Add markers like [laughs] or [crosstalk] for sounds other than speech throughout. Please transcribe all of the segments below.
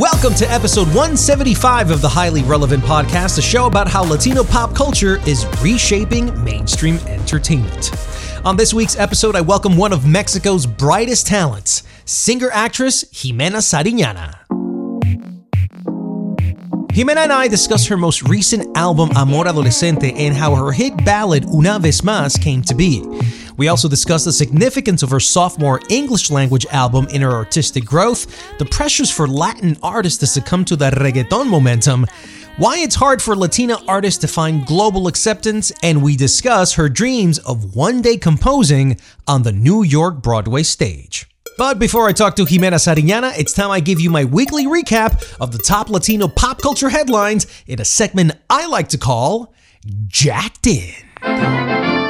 Welcome to episode 175 of the Highly Relevant Podcast, a show about how Latino pop culture is reshaping mainstream entertainment. On this week's episode, I welcome one of Mexico's brightest talents, singer actress Jimena Sariñana. Jimena and I discuss her most recent album, Amor Adolescente, and how her hit ballad, Una Vez Más, came to be. We also discuss the significance of her sophomore English language album in her artistic growth, the pressures for Latin artists to succumb to the reggaeton momentum, why it's hard for Latina artists to find global acceptance, and we discuss her dreams of one day composing on the New York Broadway stage. But before I talk to Jimena Sariñana, it's time I give you my weekly recap of the top Latino pop culture headlines in a segment I like to call Jacked In.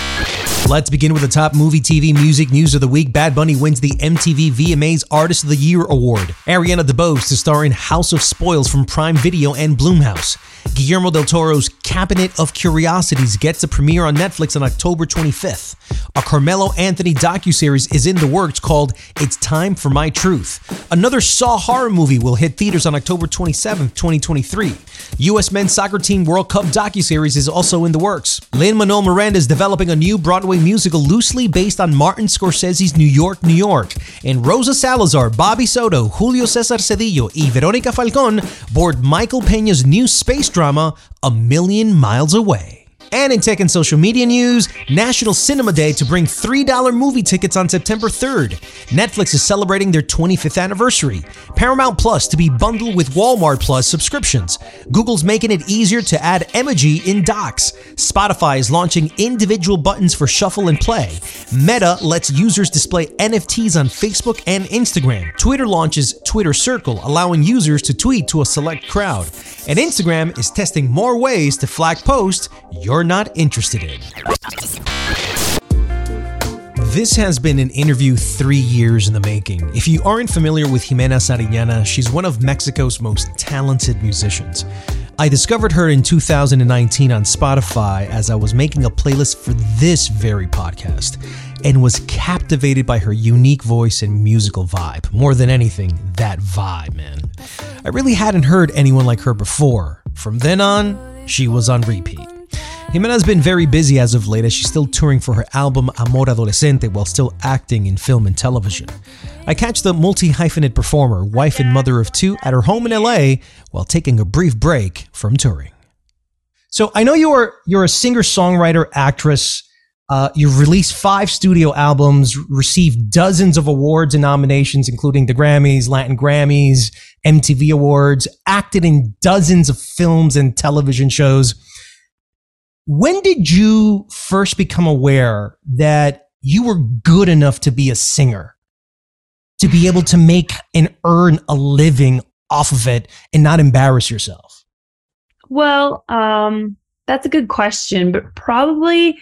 Let's begin with the top movie, TV, music news of the week. Bad Bunny wins the MTV VMAs Artist of the Year award. Ariana DeBose to star in House of Spoils from Prime Video and Blumhouse. Guillermo del Toro's Cabinet of Curiosities gets a premiere on Netflix on October 25th. A Carmelo Anthony docuseries is in the works called It's Time for My Truth. Another Saw horror movie will hit theaters on October 27th, 2023. U.S. Men's Soccer Team World Cup docuseries is also in the works. Lin-Manuel Miranda is developing a new Broadway musical loosely based on Martin Scorsese's New York, New York. And Rosa Salazar, Bobby Soto, Julio Cesar Cedillo, and Veronica Falcon board Michael Peña's new space drama, A Million Miles Away. And in tech and social media news, National Cinema Day to bring $3 movie tickets on September 3rd. Netflix is celebrating their 25th anniversary. Paramount Plus to be bundled with Walmart Plus subscriptions. Google's making it easier to add emoji in docs. Spotify is launching individual buttons for shuffle and play. Meta lets users display NFTs on Facebook and Instagram. Twitter launches Twitter Circle, allowing users to tweet to a select crowd. And Instagram is testing more ways to flag posts you're not interested in. This has been an interview three years in the making. If you aren't familiar with Jimena Sariñana, she's one of Mexico's most talented musicians. I discovered her in 2019 on Spotify as I was making a playlist for this very podcast and was captivated by her unique voice and musical vibe. More than anything, that vibe, man. I really hadn't heard anyone like her before. From then on, she was on repeat. Jimena's been very busy as of late as she's still touring for her album Amor Adolescente while still acting in film and television. I catch the multi hyphenate performer, wife and mother of two, at her home in LA while taking a brief break from touring. So I know you're you're a singer songwriter actress. Uh, you've released five studio albums, received dozens of awards and nominations, including the Grammys, Latin Grammys, MTV Awards, acted in dozens of films and television shows. When did you first become aware that you were good enough to be a singer, to be able to make and earn a living off of it and not embarrass yourself? Well, um, that's a good question, but probably,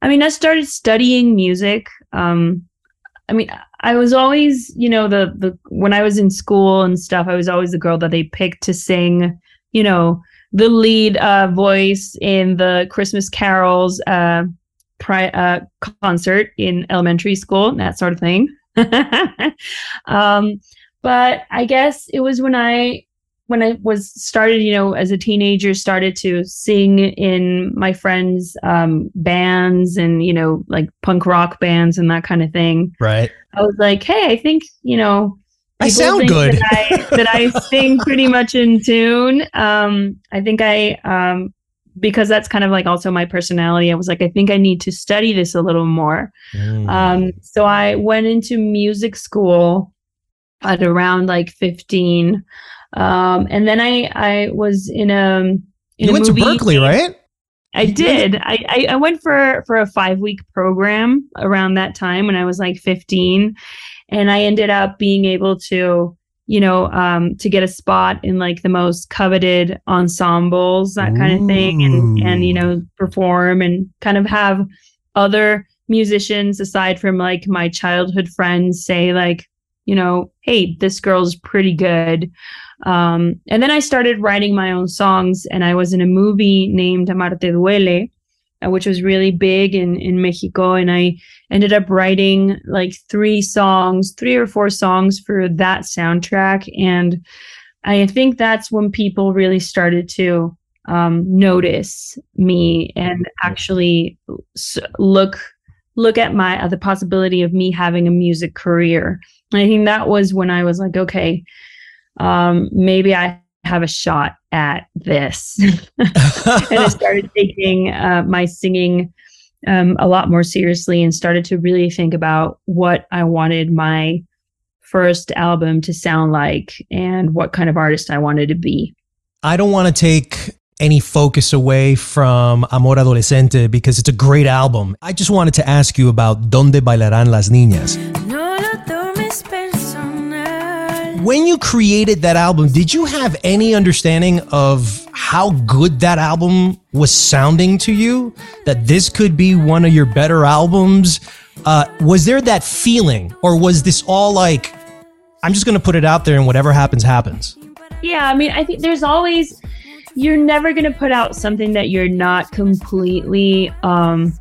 I mean, I started studying music. Um, I mean, I was always, you know, the the when I was in school and stuff, I was always the girl that they picked to sing, you know, the lead uh, voice in the Christmas carols uh, pri- uh, concert in elementary school, that sort of thing. [laughs] um, but I guess it was when I when I was started, you know, as a teenager, started to sing in my friends' um, bands and you know, like punk rock bands and that kind of thing. Right. I was like, hey, I think you know, I sound good. That I, that I sing pretty much in tune. Um, I think I um, because that's kind of like also my personality. I was like, I think I need to study this a little more. Mm. Um, so I went into music school at around like 15. Um, and then I, I was in a, in you a went to Berklee, right? I did. I, I, I went for, for a five week program around that time when I was like 15. And I ended up being able to, you know, um, to get a spot in like the most coveted ensembles, that kind of thing, and and you know, perform and kind of have other musicians aside from like my childhood friends say like, you know, hey, this girl's pretty good. Um, and then I started writing my own songs, and I was in a movie named Amarte Duele, which was really big in in Mexico, and I ended up writing like three songs, three or four songs for that soundtrack, and I think that's when people really started to um, notice me and actually look look at my uh, the possibility of me having a music career. And I think that was when I was like, okay, um, maybe I have a shot at this. [laughs] and I started taking uh, my singing um, a lot more seriously and started to really think about what I wanted my first album to sound like and what kind of artist I wanted to be. I don't want to take any focus away from Amor Adolescente because it's a great album. I just wanted to ask you about Donde Bailarán las Niñas. No lo tomes personal. When you created that album, did you have any understanding of how good that album was sounding to you? That this could be one of your better albums? Uh, was there that feeling, or was this all like, I'm just going to put it out there and whatever happens, happens? Yeah, I mean, I think there's always you're never going to put out something that you're not completely um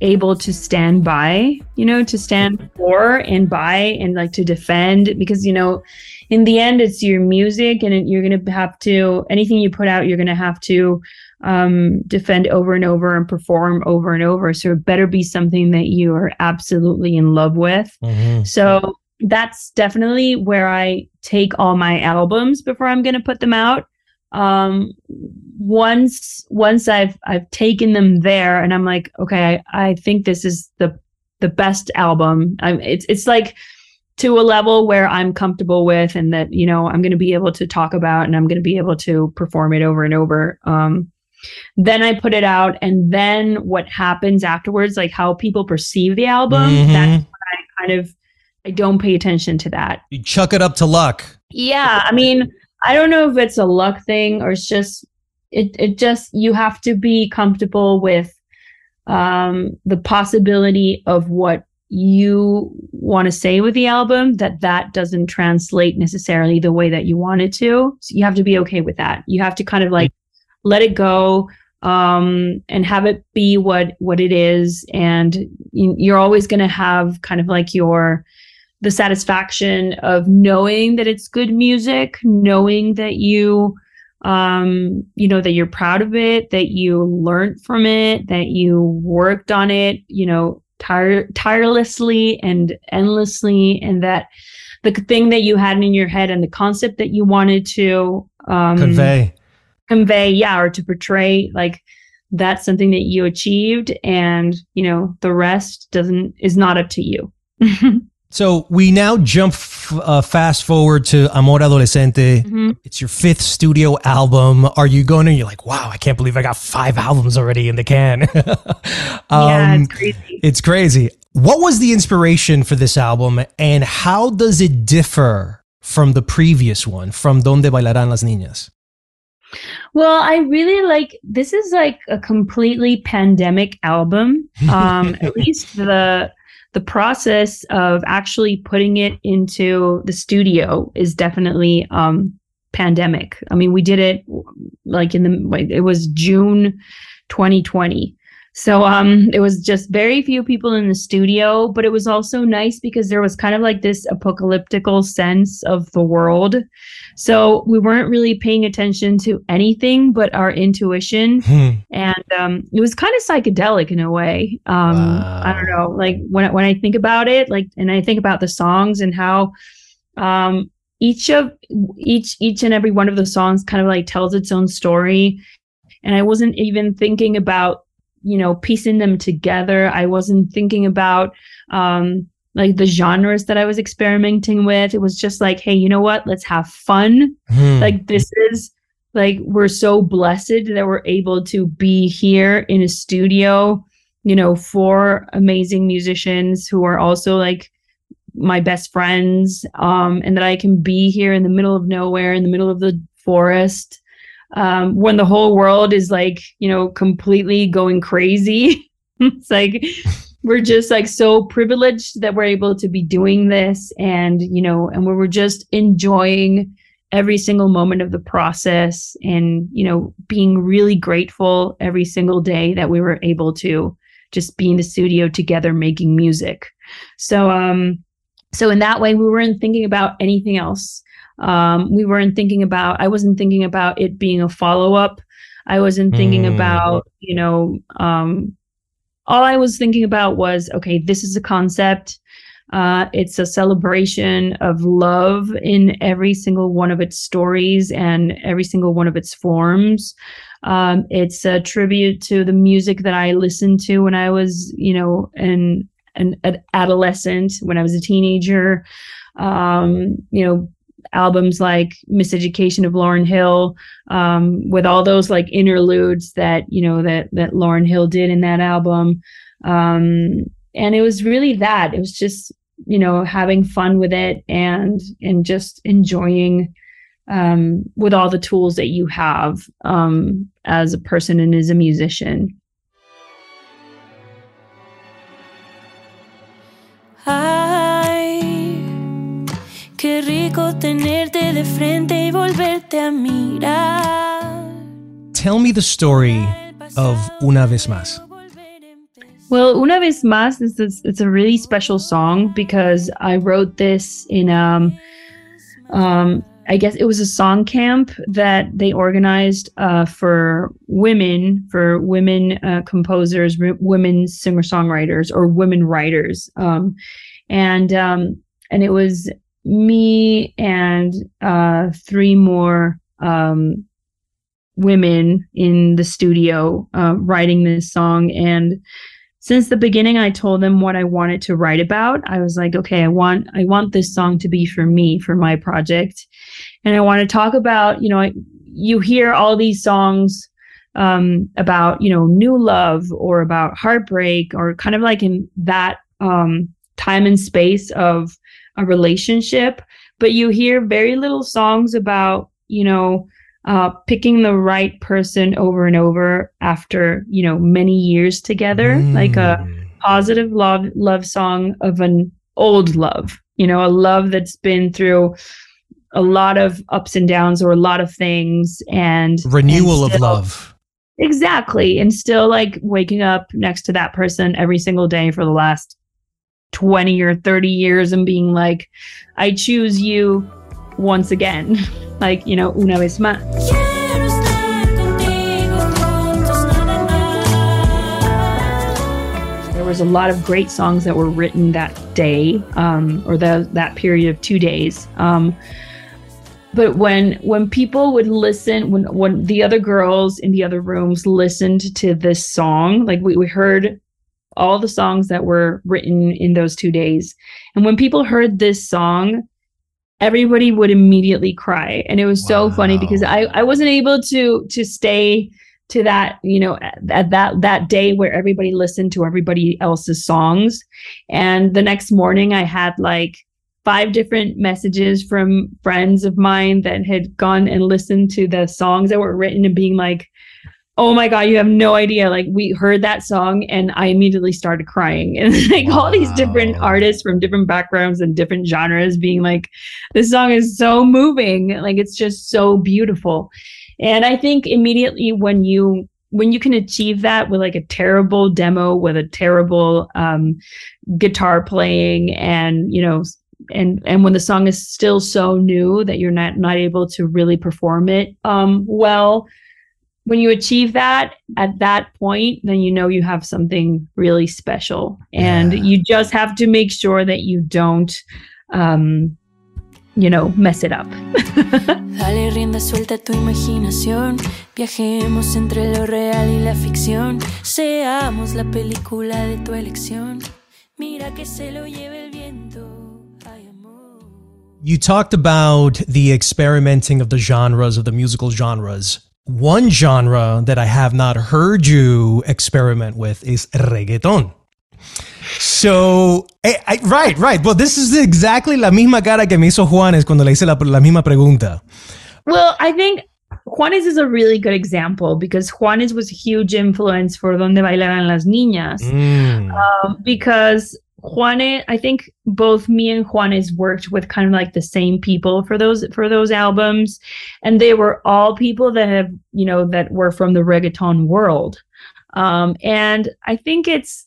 able to stand by, you know, to stand for and by and like to defend because you know, in the end it's your music and it, you're going to have to anything you put out you're going to have to um defend over and over and perform over and over so it better be something that you are absolutely in love with so that's definitely where I take all my albums before I'm going to put them out. Um, once once I've I've taken them there and I'm like, okay, I, I think this is the the best album. I'm, it's it's like to a level where I'm comfortable with and that you know I'm going to be able to talk about and I'm going to be able to perform it over and over. Um, then I put it out, and then what happens afterwards, like how people perceive the album, Mhm. that's I kind of I don't pay attention to that. You chuck it up to luck. Yeah, I mean, I don't know if it's a luck thing or it's just it it just you have to be comfortable with um the possibility of what you want to say with the album that that doesn't translate necessarily the way that you want it to. So you have to be okay with that. You have to kind of like let it go um and have it be what what it is and you, you're always going to have kind of like your the satisfaction of knowing that it's good music, knowing that you um you know that you're proud of it, that you learned from it, that you worked on it, you know, tire- tirelessly and endlessly and that the thing that you had in your head and the concept that you wanted to um Convey. convey yeah or to portray like that's something that you achieved and you know the rest doesn't is not up to you [laughs] So we now jump f- uh, fast forward to Amor Adolescente. Mhm. It's your fifth studio album. Are you going to? You're like, wow, I can't believe I got five albums already in the can. [laughs] yeah Um, it's crazy It's crazy. What was the inspiration for this album, and how does it differ from the previous one, from Donde Bailarán las Niñas? well i really like this is like a completely pandemic album [laughs] um at least the the process of actually putting it into the studio is definitely um pandemic. I mean we did it like in the it was june 2020 So um it was just very few people in the studio, but it was also nice because there was kind of like this apocalyptical sense of the world. So we weren't really paying attention to anything but our intuition Hmm. and um it was kind of psychedelic in a way. Um I don't know, like when I- when I think about it, like and I think about the songs and how um each of each each and every one of the songs kind of like tells its own story and I wasn't even thinking about you know piecing them together. I wasn't thinking about um like the genres that i was experimenting with. It was just like hey you know what? Let's have fun. Hmm. like this is like we're so blessed that we're able to be here in a studio you know for amazing musicians who are also like my best friends um and that i can be here in the middle of nowhere in the middle of the forest um, when the whole world is like, you know, completely going crazy. [laughs] it's like we're just like so privileged that we're able to be doing this and, you know, and we were just enjoying every single moment of the process and, you know, being really grateful every single day that we were able to just be in the studio together making music. So, um, so in that way, we weren't thinking about anything else um, we weren't thinking about i wasn't thinking about it being a follow-up. I wasn't thinking Mm. about you know um, all i was thinking about was okay this is a concept. Uh, it's a celebration of love in every single one of its stories and every single one of its forms. Um, it's a tribute to the music that i listened to when i was you know an, an, an adolescent when i was a teenager. Um, you know albums like Miseducation of Lauryn Hill, um, with all those like interludes that you know that that Lauryn Hill did in that album, um, and it was really that. It was just you know having fun with it and and just enjoying um, with all the tools that you have um, as a person and as a musician. Ay, qué rico tenerte de frente y volverte a mirar. Tell me the story of Una Vez Más. Well, Una vez más is this, it's a really special song because I wrote this in um um I guess it was a song camp that they organized uh, for women, for women uh, composers, w- women singer songwriters, or women writers, um, and um, and it was me and uh, three more um, women in the studio uh, writing this song. And since the beginning i told them what i wanted to write about. I was like okay i want i want this song to be for me for my project. And i want to talk about you know I, you hear all these songs um, about you know new love or about heartbreak or kind of like in that um, time and space of a relationship but you hear very little songs about you know uh, picking the right person over and over after you know many years together like a Mm. positive love love song of an old love you know a love that's been through a lot of ups and downs or a lot of things and renewal and of love. exactly and still like waking up next to that person every single day for the last 20 or 30 years and being like i choose you once again. [laughs] Like you know una vez más. Quiero estar contigo juntos nada más. there was a lot of great songs that were written that day um, or the, that period of two days. Um, but when when people would listen when when the other girls in the other rooms listened to this song like we, we heard all the songs that were written in those two days. And when people heard this song everybody would immediately cry. And it was so funny because i i wasn't able to to stay to that you know at, at that that day where everybody listened to everybody else's songs. And the next morning i had like five different messages from friends of mine that had gone and listened to the songs that were written and being like oh my god you have no idea. Like we heard that song and i immediately started crying. [laughs] And like all these different artists from different backgrounds and different genres being like this song is so moving. Like it's just so beautiful. And i think immediately when you when you can achieve that with like a terrible demo with a terrible um, guitar playing and you know and and when the song is still so new that you're not not able to really perform it um, well when you achieve that at that point then you know you have something really special and Yeah. you just have to make sure that you don't um, you know mess it up [laughs] Dale rienda suelta a tu imaginación. Viajemos entre lo real y la ficción. Seamos la película de tu elección. Mira que se lo lleve el viento. You talked about the experimenting of the genres, of the musical genres. One genre that I have not heard you experiment with is reggaeton. So, eh, I- right, right. Well, this is exactly la misma cara que me hizo Juanes cuando le hice la, la misma pregunta. Well, I think Juanes is a really good example because Juanes was a huge influence for Donde Bailaran las Niñas. Mm. Um, because Juanes, I think both me and Juanes worked with kind of like the same people for those for those albums, and they were all people that have you know that were from the reggaeton world. Um, and I think it's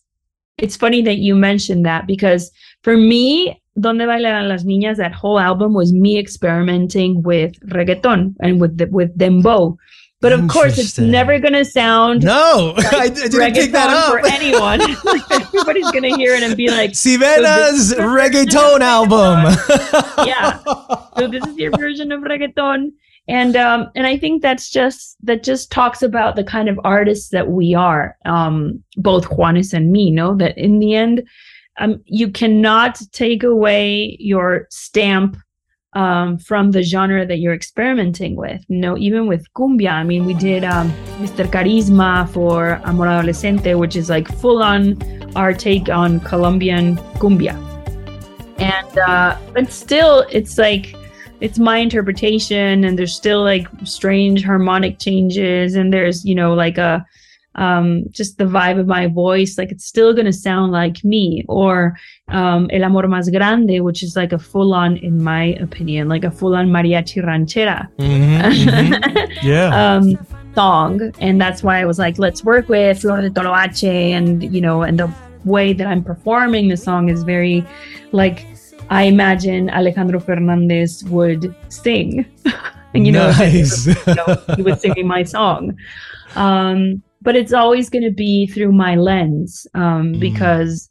it's funny that you mentioned that because for me, Donde Bailaran las Niñas, that whole album was me experimenting with reggaeton and with the, with dembow. But of course, it's never gonna sound No, [laughs] I, I didn't pick that up. for anyone. [laughs] [laughs] Like, everybody's gonna hear it and be like, Jimena's reggaeton album. yeah. So this is your version of reggaeton. And um, and I think that's just that just talks about the kind of artists that we are, um, both Juanes and me. Know that in the end, um, you cannot take away your stamp um, from the genre that you're experimenting with. You know, even with cumbia. I mean, we did um, Mr. Carisma for Amor Adolescente, which is like full on our take on Colombian cumbia and uh but still it's like it's my interpretation and there's still like strange harmonic changes and there's you know like a um just the vibe of my voice like it's still going to sound like me or um el amor más grande which is like a full on in my opinion like a full on mariachi ranchera Mhm, mhm. [laughs] Yeah. um, song, and that's why I was like, let's work with Flor de Toloache, and you know, and the way that I'm performing the song is very like I imagine Alejandro Fernandez would sing, [laughs] and you know, Nice. [laughs] you know, he would sing my song. Um, but it's always going to be through my lens um, Mm. because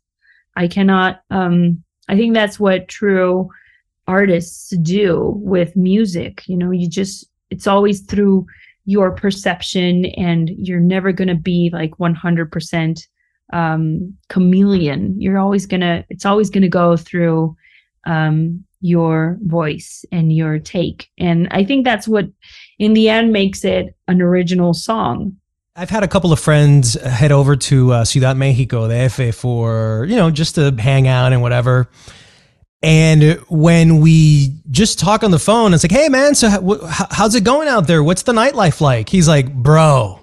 I cannot. Um, I think that's what true artists do with music. You know, you just it's always through your perception, and you're never going to be like 100% um, chameleon. You're always gonna. It's always going to go through um, your voice and your take, and I think that's what, in the end, makes it an original song. I've had a couple of friends head over to uh, Ciudad Mexico, the DF, for, you know, just to hang out and whatever. And when we just talk on the phone, it's like, hey, man, so how, how- how's it going out there? What's the nightlife like? He's like, bro,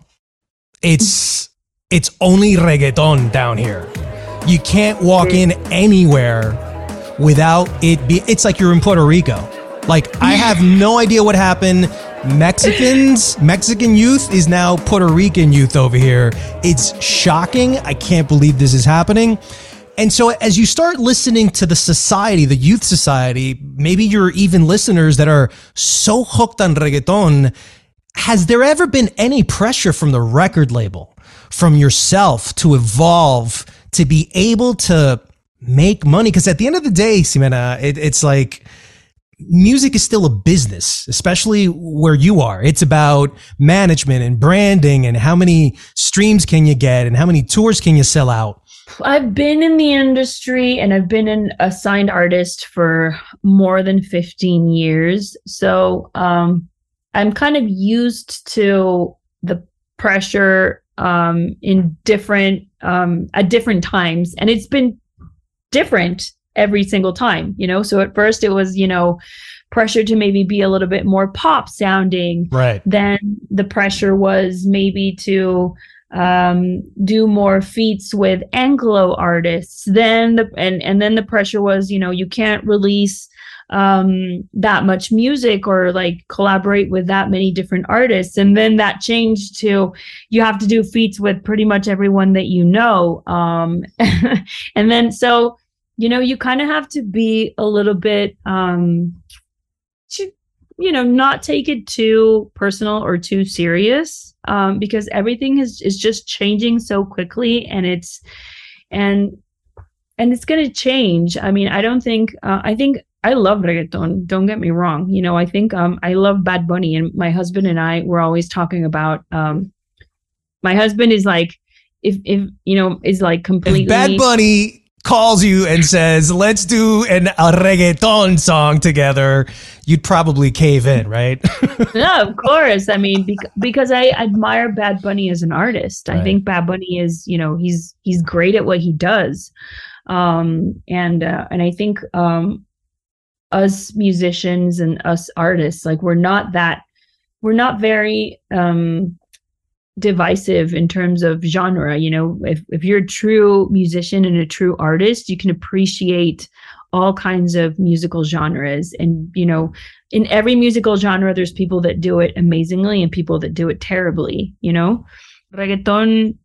it's it's only reggaeton down here. You can't walk in anywhere without it be it's like you're in Puerto Rico. Like I have no idea what happened. Mexicans, Mexican youth is now Puerto Rican youth over here. It's shocking. I can't believe this is happening. And so as you start listening to the society, the youth society, maybe you're even listeners that are so hooked on reggaeton, has there ever been any pressure from the record label, from yourself to evolve, to be able to make money? Because at the end of the day, Jimena, it, it's like music is still a business, especially where you are. It's about management and branding and how many streams can you get and how many tours can you sell out. I've been in the industry and I've been an assigned artist for more than 15 years. So um, I'm kind of used to the pressure um, in different um, at different times, and it's been different every single time. You know, so at first it was you know pressure to maybe be a little bit more pop sounding Right. then the pressure was maybe to um, do more feats with Anglo artists. Then the and and then the pressure was, you know, you can't release um that much music or like collaborate with that many different artists and then that changed to you have to do feats with pretty much everyone that you know um [laughs] and then so you know you kind of have to be a little bit um to, you know not take it too personal or too serious um because everything is is just changing so quickly and it's and and it's going to change. I mean i don't think uh, i think i love reggaeton don't get me wrong. You know i think um i love bad bunny and my husband and i were always talking about um my husband is like if if you know is like completely If Bad Bunny calls you and says, "Let's do an a reggaeton song together," you'd probably cave in, right? [laughs] no, of course. I mean, bec- because I admire Bad Bunny as an artist. I think Bad Bunny is, you know, he's he's great at what he does, um, and uh, and I think um, us musicians and us artists, like we're not that, we're not very um, divisive in terms of genre. You know, if if you're a true musician and a true artist, you can appreciate all kinds of musical genres. And you know in every musical genre there's people that do it amazingly and people that do it terribly you know? Reggaeton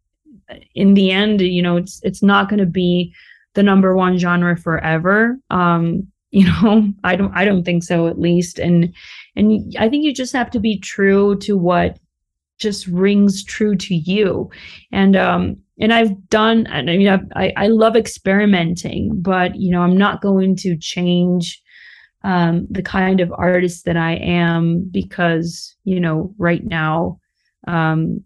in the end you know it's it's not going to be the number one genre forever. Um [laughs] you know i don't i don't think so at least. And and i think you just have to be true to what just rings true to you and um and i've done i mean I've, i i love experimenting but you know i'm not going to change um the kind of artist that i am because you know right now um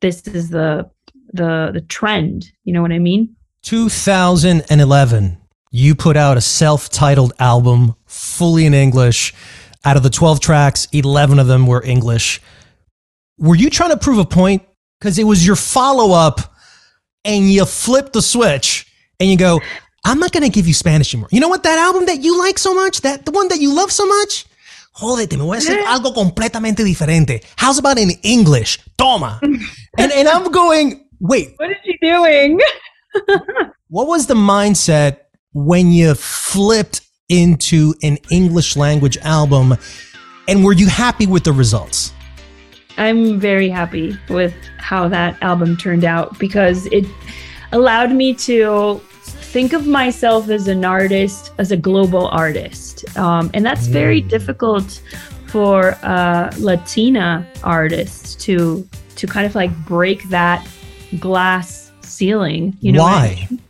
this is the the the trend you know what i mean 2011, you put out a self-titled album fully in English. Out of the 12 tracks, 11 of them were English. Were you trying to prove a point? Because it was your follow-up, and you flip the switch, and you go, "I'm not going to give you Spanish anymore." You know what? That album that you like so much, that the one that you love so much. Jódete, me voy a hacer algo completamente diferente. How's about in English? Toma. [laughs] and and I'm going, wait, what is she doing [laughs] what was the mindset when you flipped into an English language album? And were you happy with the results? I'm very happy with how that album turned out because it allowed me to think of myself as an artist, as a global artist. Um, and that's very difficult for a Latina artists to to kind of like break that glass ceiling. You know what I Why? mean?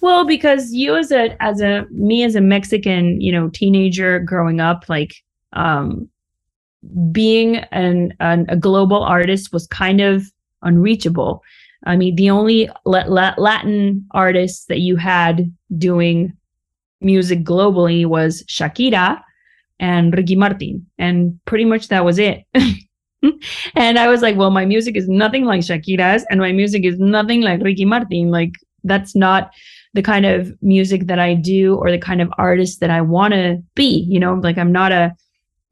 Well, because you as a as a me as a Mexican, you know, teenager growing up, like um being an, an a global artist was kind of unreachable. I mean, the only la- la- Latin artists that you had doing music globally was Shakira and Ricky Martin, and pretty much that was it. [laughs] and I was like, well, my music is nothing like Shakira's, and my music is nothing like Ricky Martin. Like, that's not the kind of music that I do or the kind of artist that I want to be. You know, like I'm not a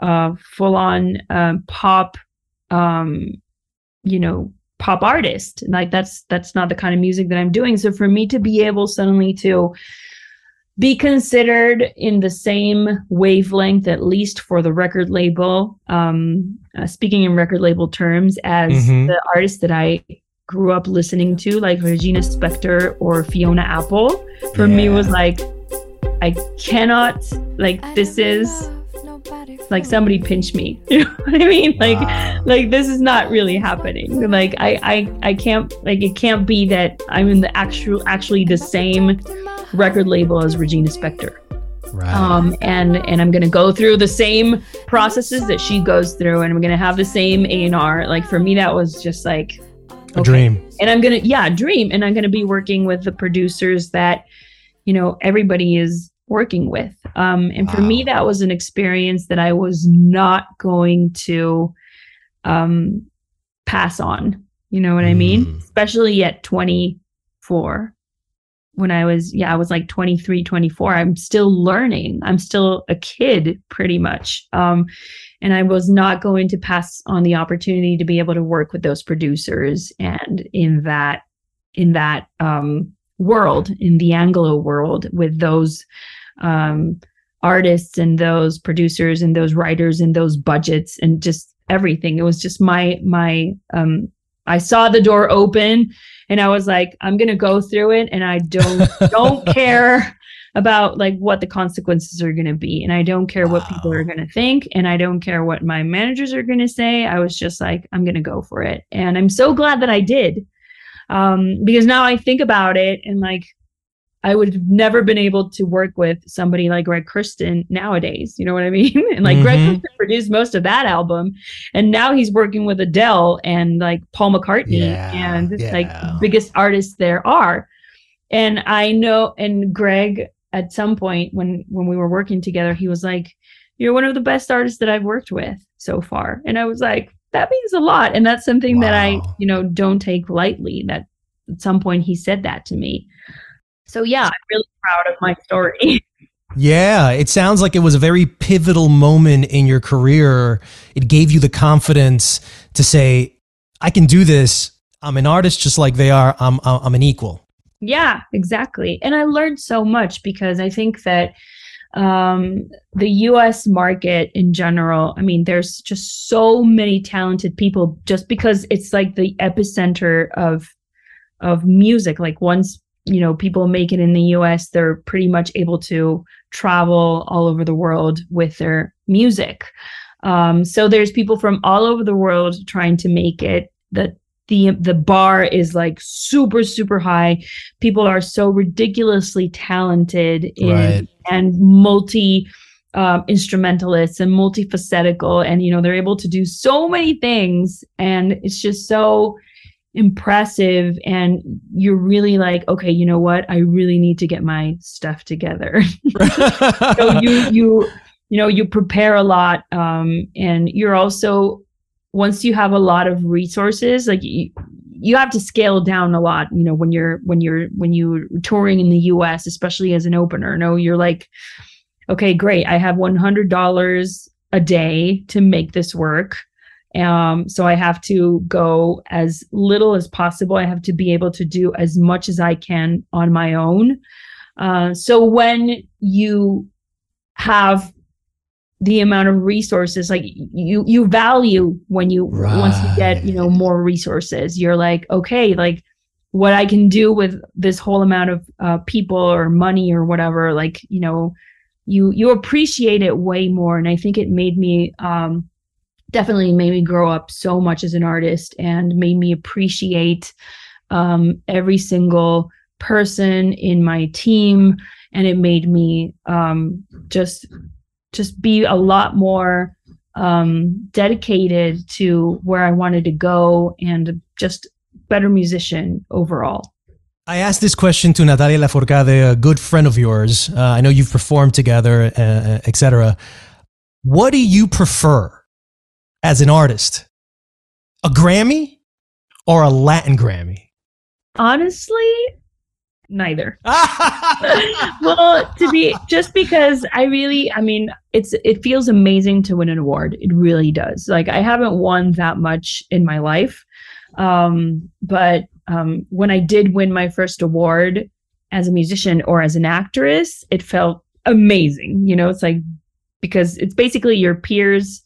uh, full on um, pop, um, you know, pop artist. Like that's that's not the kind of music that I'm doing. So for me to be able suddenly to be considered in the same wavelength, at least for the record label, um, uh, speaking in record label terms, as Mhm. the artists that I grew up listening to, like Regina Spektor or Fiona Apple, for me was like, I cannot, like, this is like somebody pinch me. [laughs] You know what I mean? Like, like this is not really happening. Like, I, I, I can't, like, it can't be that I'm in the actual, actually the same record label as Regina Spektor. Right. Um, and and I'm gonna go through the same processes that she goes through, and I'm gonna have the same A and R. Like for me, that was just like a dream. and I'm gonna yeah dream, and I'm gonna be working with the producers that you know everybody is working with. Um, and for me, that was an experience that I was not going to um, pass on. You know what I mean? Mm. Especially at 24 when I was, yeah, I was like 23, 24. I'm still learning. I'm still a kid pretty much. Um, and I was not going to pass on the opportunity to be able to work with those producers and in that, in that, um, world, in the Anglo world with those, um, artists and those producers and those writers and those budgets and just everything. It was just my my um I saw the door open and I was like, I'm gonna go through it and I don't don't [laughs] care about like what the consequences are gonna be. And I don't care wow. what people are gonna think and I don't care what my managers are gonna say. I was just like, I'm gonna go for it. And I'm so glad that I did. Um, because now I think about it and like I would have never been able to work with somebody like Greg Kurstin nowadays. You know what I mean? [laughs] and like mm-hmm. Greg Kurstin produced most of that album, and now he's working with Adele and like Paul McCartney yeah, and yeah. like biggest artists there are. And I know, and Greg at some point when when we were working together, he was like, "You're one of the best artists that I've worked with so far," and I was like, "That means a lot," and that's something wow. that I you know don't take lightly. That at some point he said that to me. So yeah, I'm really proud of my story. [laughs] Yeah, it sounds like it was a very pivotal moment in your career. It gave you the confidence to say, I can do this. I'm an artist just like they are. I'm I'm an equal. Yeah, exactly. And I learned so much because I think that um, the US market in general, I mean, there's just so many talented people just because it's like the epicenter of of music. Like once you know people make it in the US they're pretty much able to travel all over the world with their music. Um, so there's people from all over the world trying to make it. The the the bar is like super super high. People are so ridiculously talented in, right. and multi um, instrumentalists and multifacetical and you know they're able to do so many things and it's just so impressive and you're really like okay you know what? I really need to get my stuff together. [laughs] So you [laughs] you you know you prepare a lot um and you're also once you have a lot of resources like you, you have to scale down a lot you know when you're when you're when you're touring in the us especially as an opener no you're like okay great i have $100 a day to make this work um, so I have to go as little as possible. I have to be able to do as much as I can on my own. Uh, so when you have the amount of resources, like you you value when you right. once you get you know more resources, you're like okay, like what I can do with this whole amount of uh, people or money or whatever, like you know, you you appreciate it way more. And I think it made me um, definitely made me grow up so much as an artist and made me appreciate um, every single person in my team and it made me um, just just be a lot more um, dedicated to where I wanted to go and just better musician overall. I asked this question to Natalia Lafourcade, a good friend of yours. Uh, I know you've performed together, uh, uh etc. What do you prefer? As an artist? A Grammy or a Latin Grammy? Honestly, neither. [laughs] well, to be just because I really, I mean, it's it feels amazing to win an award. It really does. Like I haven't won that much in my life. Um, but um, when I did win my first award as a musician or as an actress, it felt amazing. You know, it's like because it's basically your peers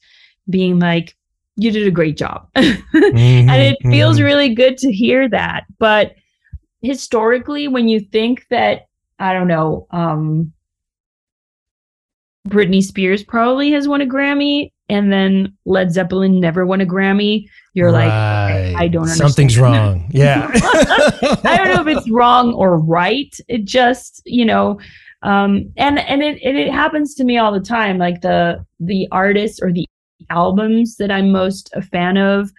being like, you did a great job. [laughs] mm-hmm, and it feels mm-hmm. really good to hear that. But historically, when you think that, I don't know, um, Britney Spears probably has won a Grammy and then Led Zeppelin never won a Grammy, you're right. like, okay, I don't understand. Something's wrong. [laughs] Yeah. I don't know if it's wrong or right. It just, you know, um, and and it and it happens to me all the time. Like the the artist or the albums that I'm most a fan of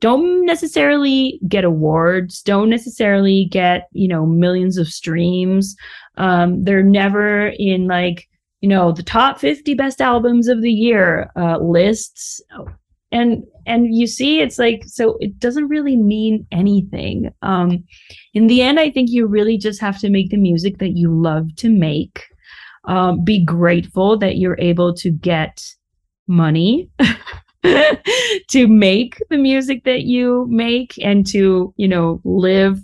don't necessarily get awards, don't necessarily get, you know, millions of streams. Um, they're never in like, you know, the top 50 best albums of the year uh, lists. And and you see it's like so it doesn't really mean anything. Um, in the end, I think you really just have to make the music that you love to make. Um, be grateful that you're able to get money [laughs] to make the music that you make and to you know live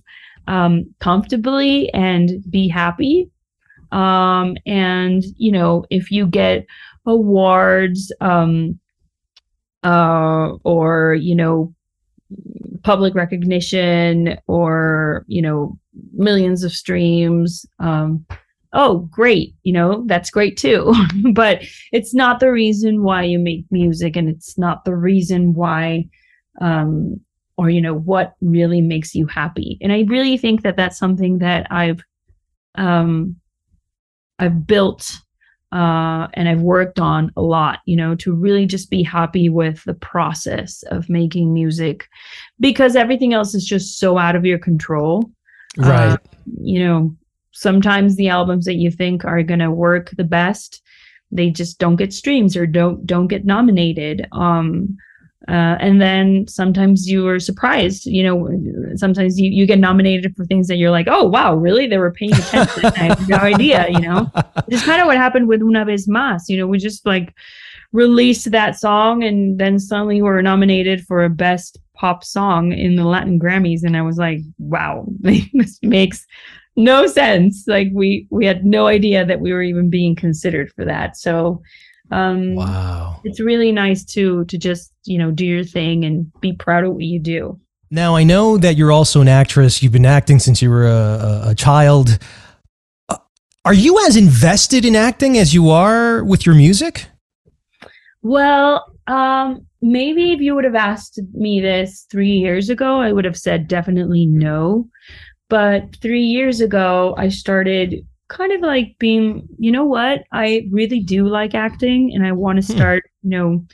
um, comfortably and be happy. Um, and you know, if you get awards, um, uh, or you know, public recognition, or you know, millions of streams, um, oh, great, you know, that's great too. [laughs] but it's not the reason why you make music, and it's not the reason why um or you know what really makes you happy and i really think that that's something that i've um i've built uh and i've worked on a lot you know to really just be happy with the process of making music because everything else is just so out of your control Right. Uh, you know sometimes the albums that you think are going to work the best they just don't get streams or don't don't get nominated. Um uh, and then sometimes you are surprised you know sometimes you, you get nominated for things that you're like oh wow really? They were paying attention. I had no idea you know? [laughs] It's kind of what happened with una vez más you know we just like released that song and then suddenly we were nominated for a best pop song in the latin grammys and i was like wow [laughs] this makes no sense like we we had no idea that we were even being considered for that so um Wow. it's really nice to to just you know do your thing and be proud of what you do Now, I know that you're also an actress. You've been acting since you were a, a, a child. Uh, Are you as invested in acting as you are with your music? well um maybe if you would have asked me this three years ago i would have said definitely no but three years ago i started kind of like being you know what i really do like acting and i want to Hmm. start you know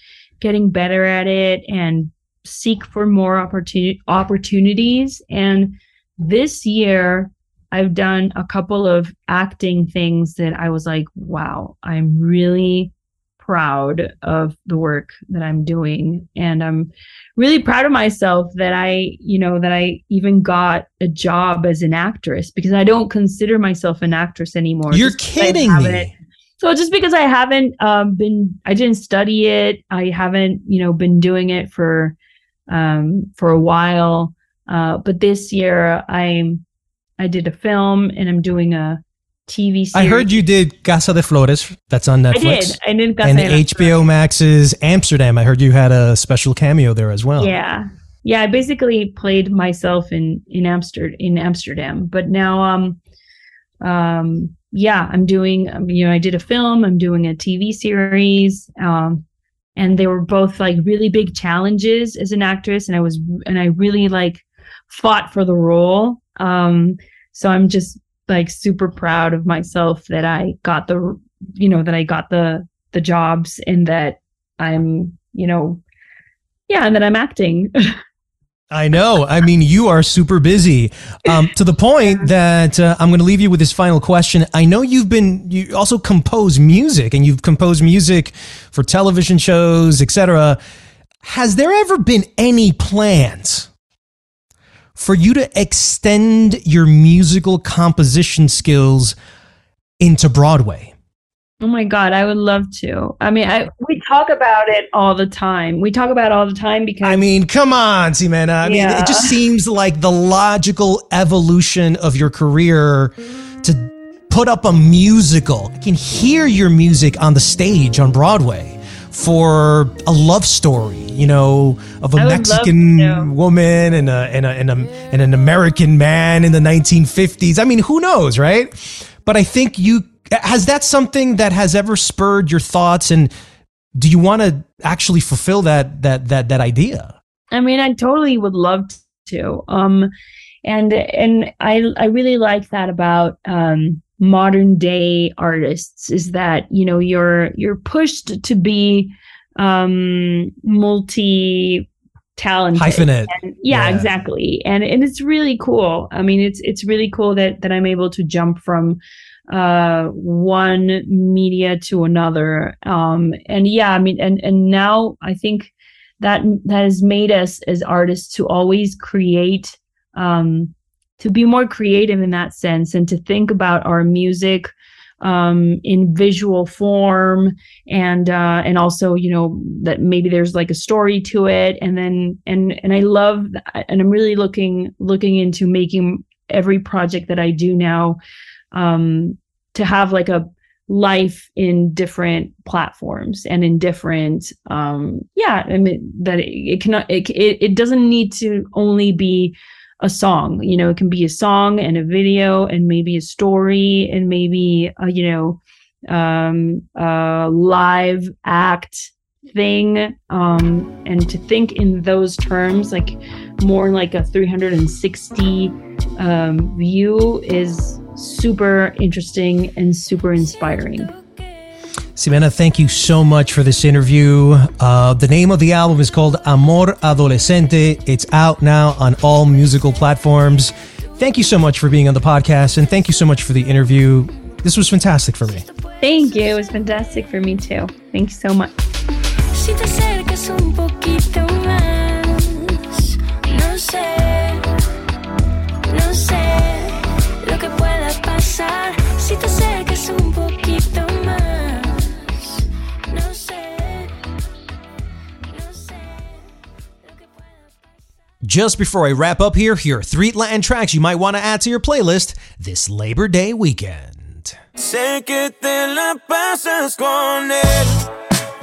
getting better at it and seek for more opportunity opportunities and this year i've done a couple of acting things that i was like wow i'm really proud of the work that i'm doing and i'm really proud of myself that i you know that i even got a job as an actress because i don't consider myself an actress anymore You're just because I kidding me. so just because I haven't um, been, I didn't study it. I haven't, you know, been doing it for um, for a while. Uh, but this year, I'm I did a film and I'm doing a TV series. I heard you did Casa de Flores. That's on Netflix. I did. I did. Casa and HBO Max's Amsterdam. I heard you had a special cameo there as well. Yeah. Yeah, I basically played myself in in Amsterdam in Amsterdam, but now um um yeah, I'm doing um, you know, I did a film, I'm doing a TV series um and they were both like really big challenges as an actress and I was and I really like fought for the role. Um so I'm just like super proud of myself that I got the you know that I got the the jobs and that I'm, you know, yeah, and that I'm acting. [laughs] I know. I mean, you are super busy um, to the point that uh, I'm going to leave you with this final question. I know you've been, you also compose music and you've composed music for television shows, etc. Has there ever been any plans for you to extend your musical composition skills into Broadway? Oh my god, I would love to. I mean, I we talk about it all the time. We talk about it all the time because I mean, come on, Jimena. I mean, it just seems like the logical evolution of your career to put up a musical. I can hear your music on the stage on Broadway for a love story, you know, of a Mexican woman and a, and, a, and, a, and an American man in the 1950s. I mean, who knows, right? But I think you has that something that has ever spurred your thoughts and do you want to actually fulfill that that that that idea? I mean, I totally would love to. Um, and and I I really like that about um modern day artists is that you know you're you're pushed to be um multi talented Hyphenate. And- yeah, Yeah. exactly and and it's really cool i mean it's it's really cool that that i'm able to jump from uh one media to another um and yeah i mean and and now i think that that has made us as artists to always create um to be more creative in that sense and to think about our music um in visual form and uh and also you know that maybe there's like a story to it. And then and and i love and i'm really looking looking into making every project that i do now um to have like a life in different platforms and in different um yeah i mean that it, it cannot it, it doesn't need to only be a song. You know it can be a song and a video and maybe a story and maybe a, you know um a live act thing. Um and to think in those terms like more like a 360 um view is super interesting and super inspiring Jimena, thank you so much for this interview. Uh, the name of the album is called Amor Adolescente. It's out now on all musical platforms. Thank you so much for being on the podcast, and thank you so much for the interview. This was fantastic for me. thank you it was fantastic for me too thank you so much Si te acercas un poquito más, no sé, Just before I wrap up here, here are three Latin tracks you might want to add to your playlist this Labor Day weekend. Sé que te la pasas con él.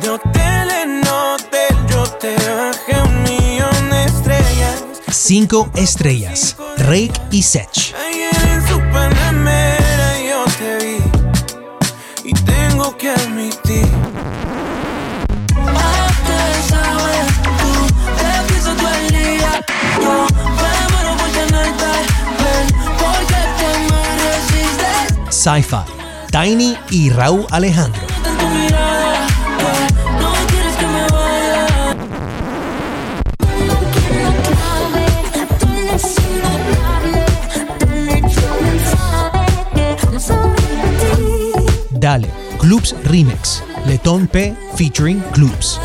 De hotel en hotel, yo te bajé un millón de estrellas. Cinco Estrellas, Rake y Sech. Sci-Fi, Tiny y Raúl Alejandro. Dale, Clubs Remix, Letón P featuring Clubs.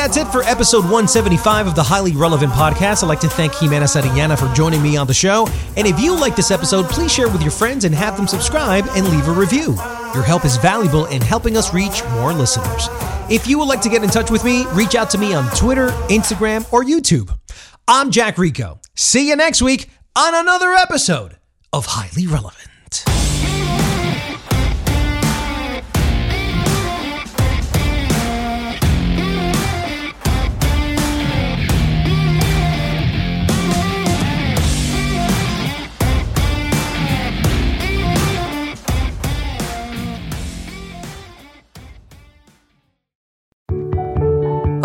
That's it for episode 175 of the Highly Relevant Podcast. I'd like to thank Jimena Sariñana for joining me on the show. And if you like this episode, please share with your friends and have them subscribe and leave a review. Your help is valuable in helping us reach more listeners. If you would like to get in touch with me, reach out to me on Twitter, Instagram, or YouTube. I'm Jack Rico. See you next week on another episode of Highly Relevant.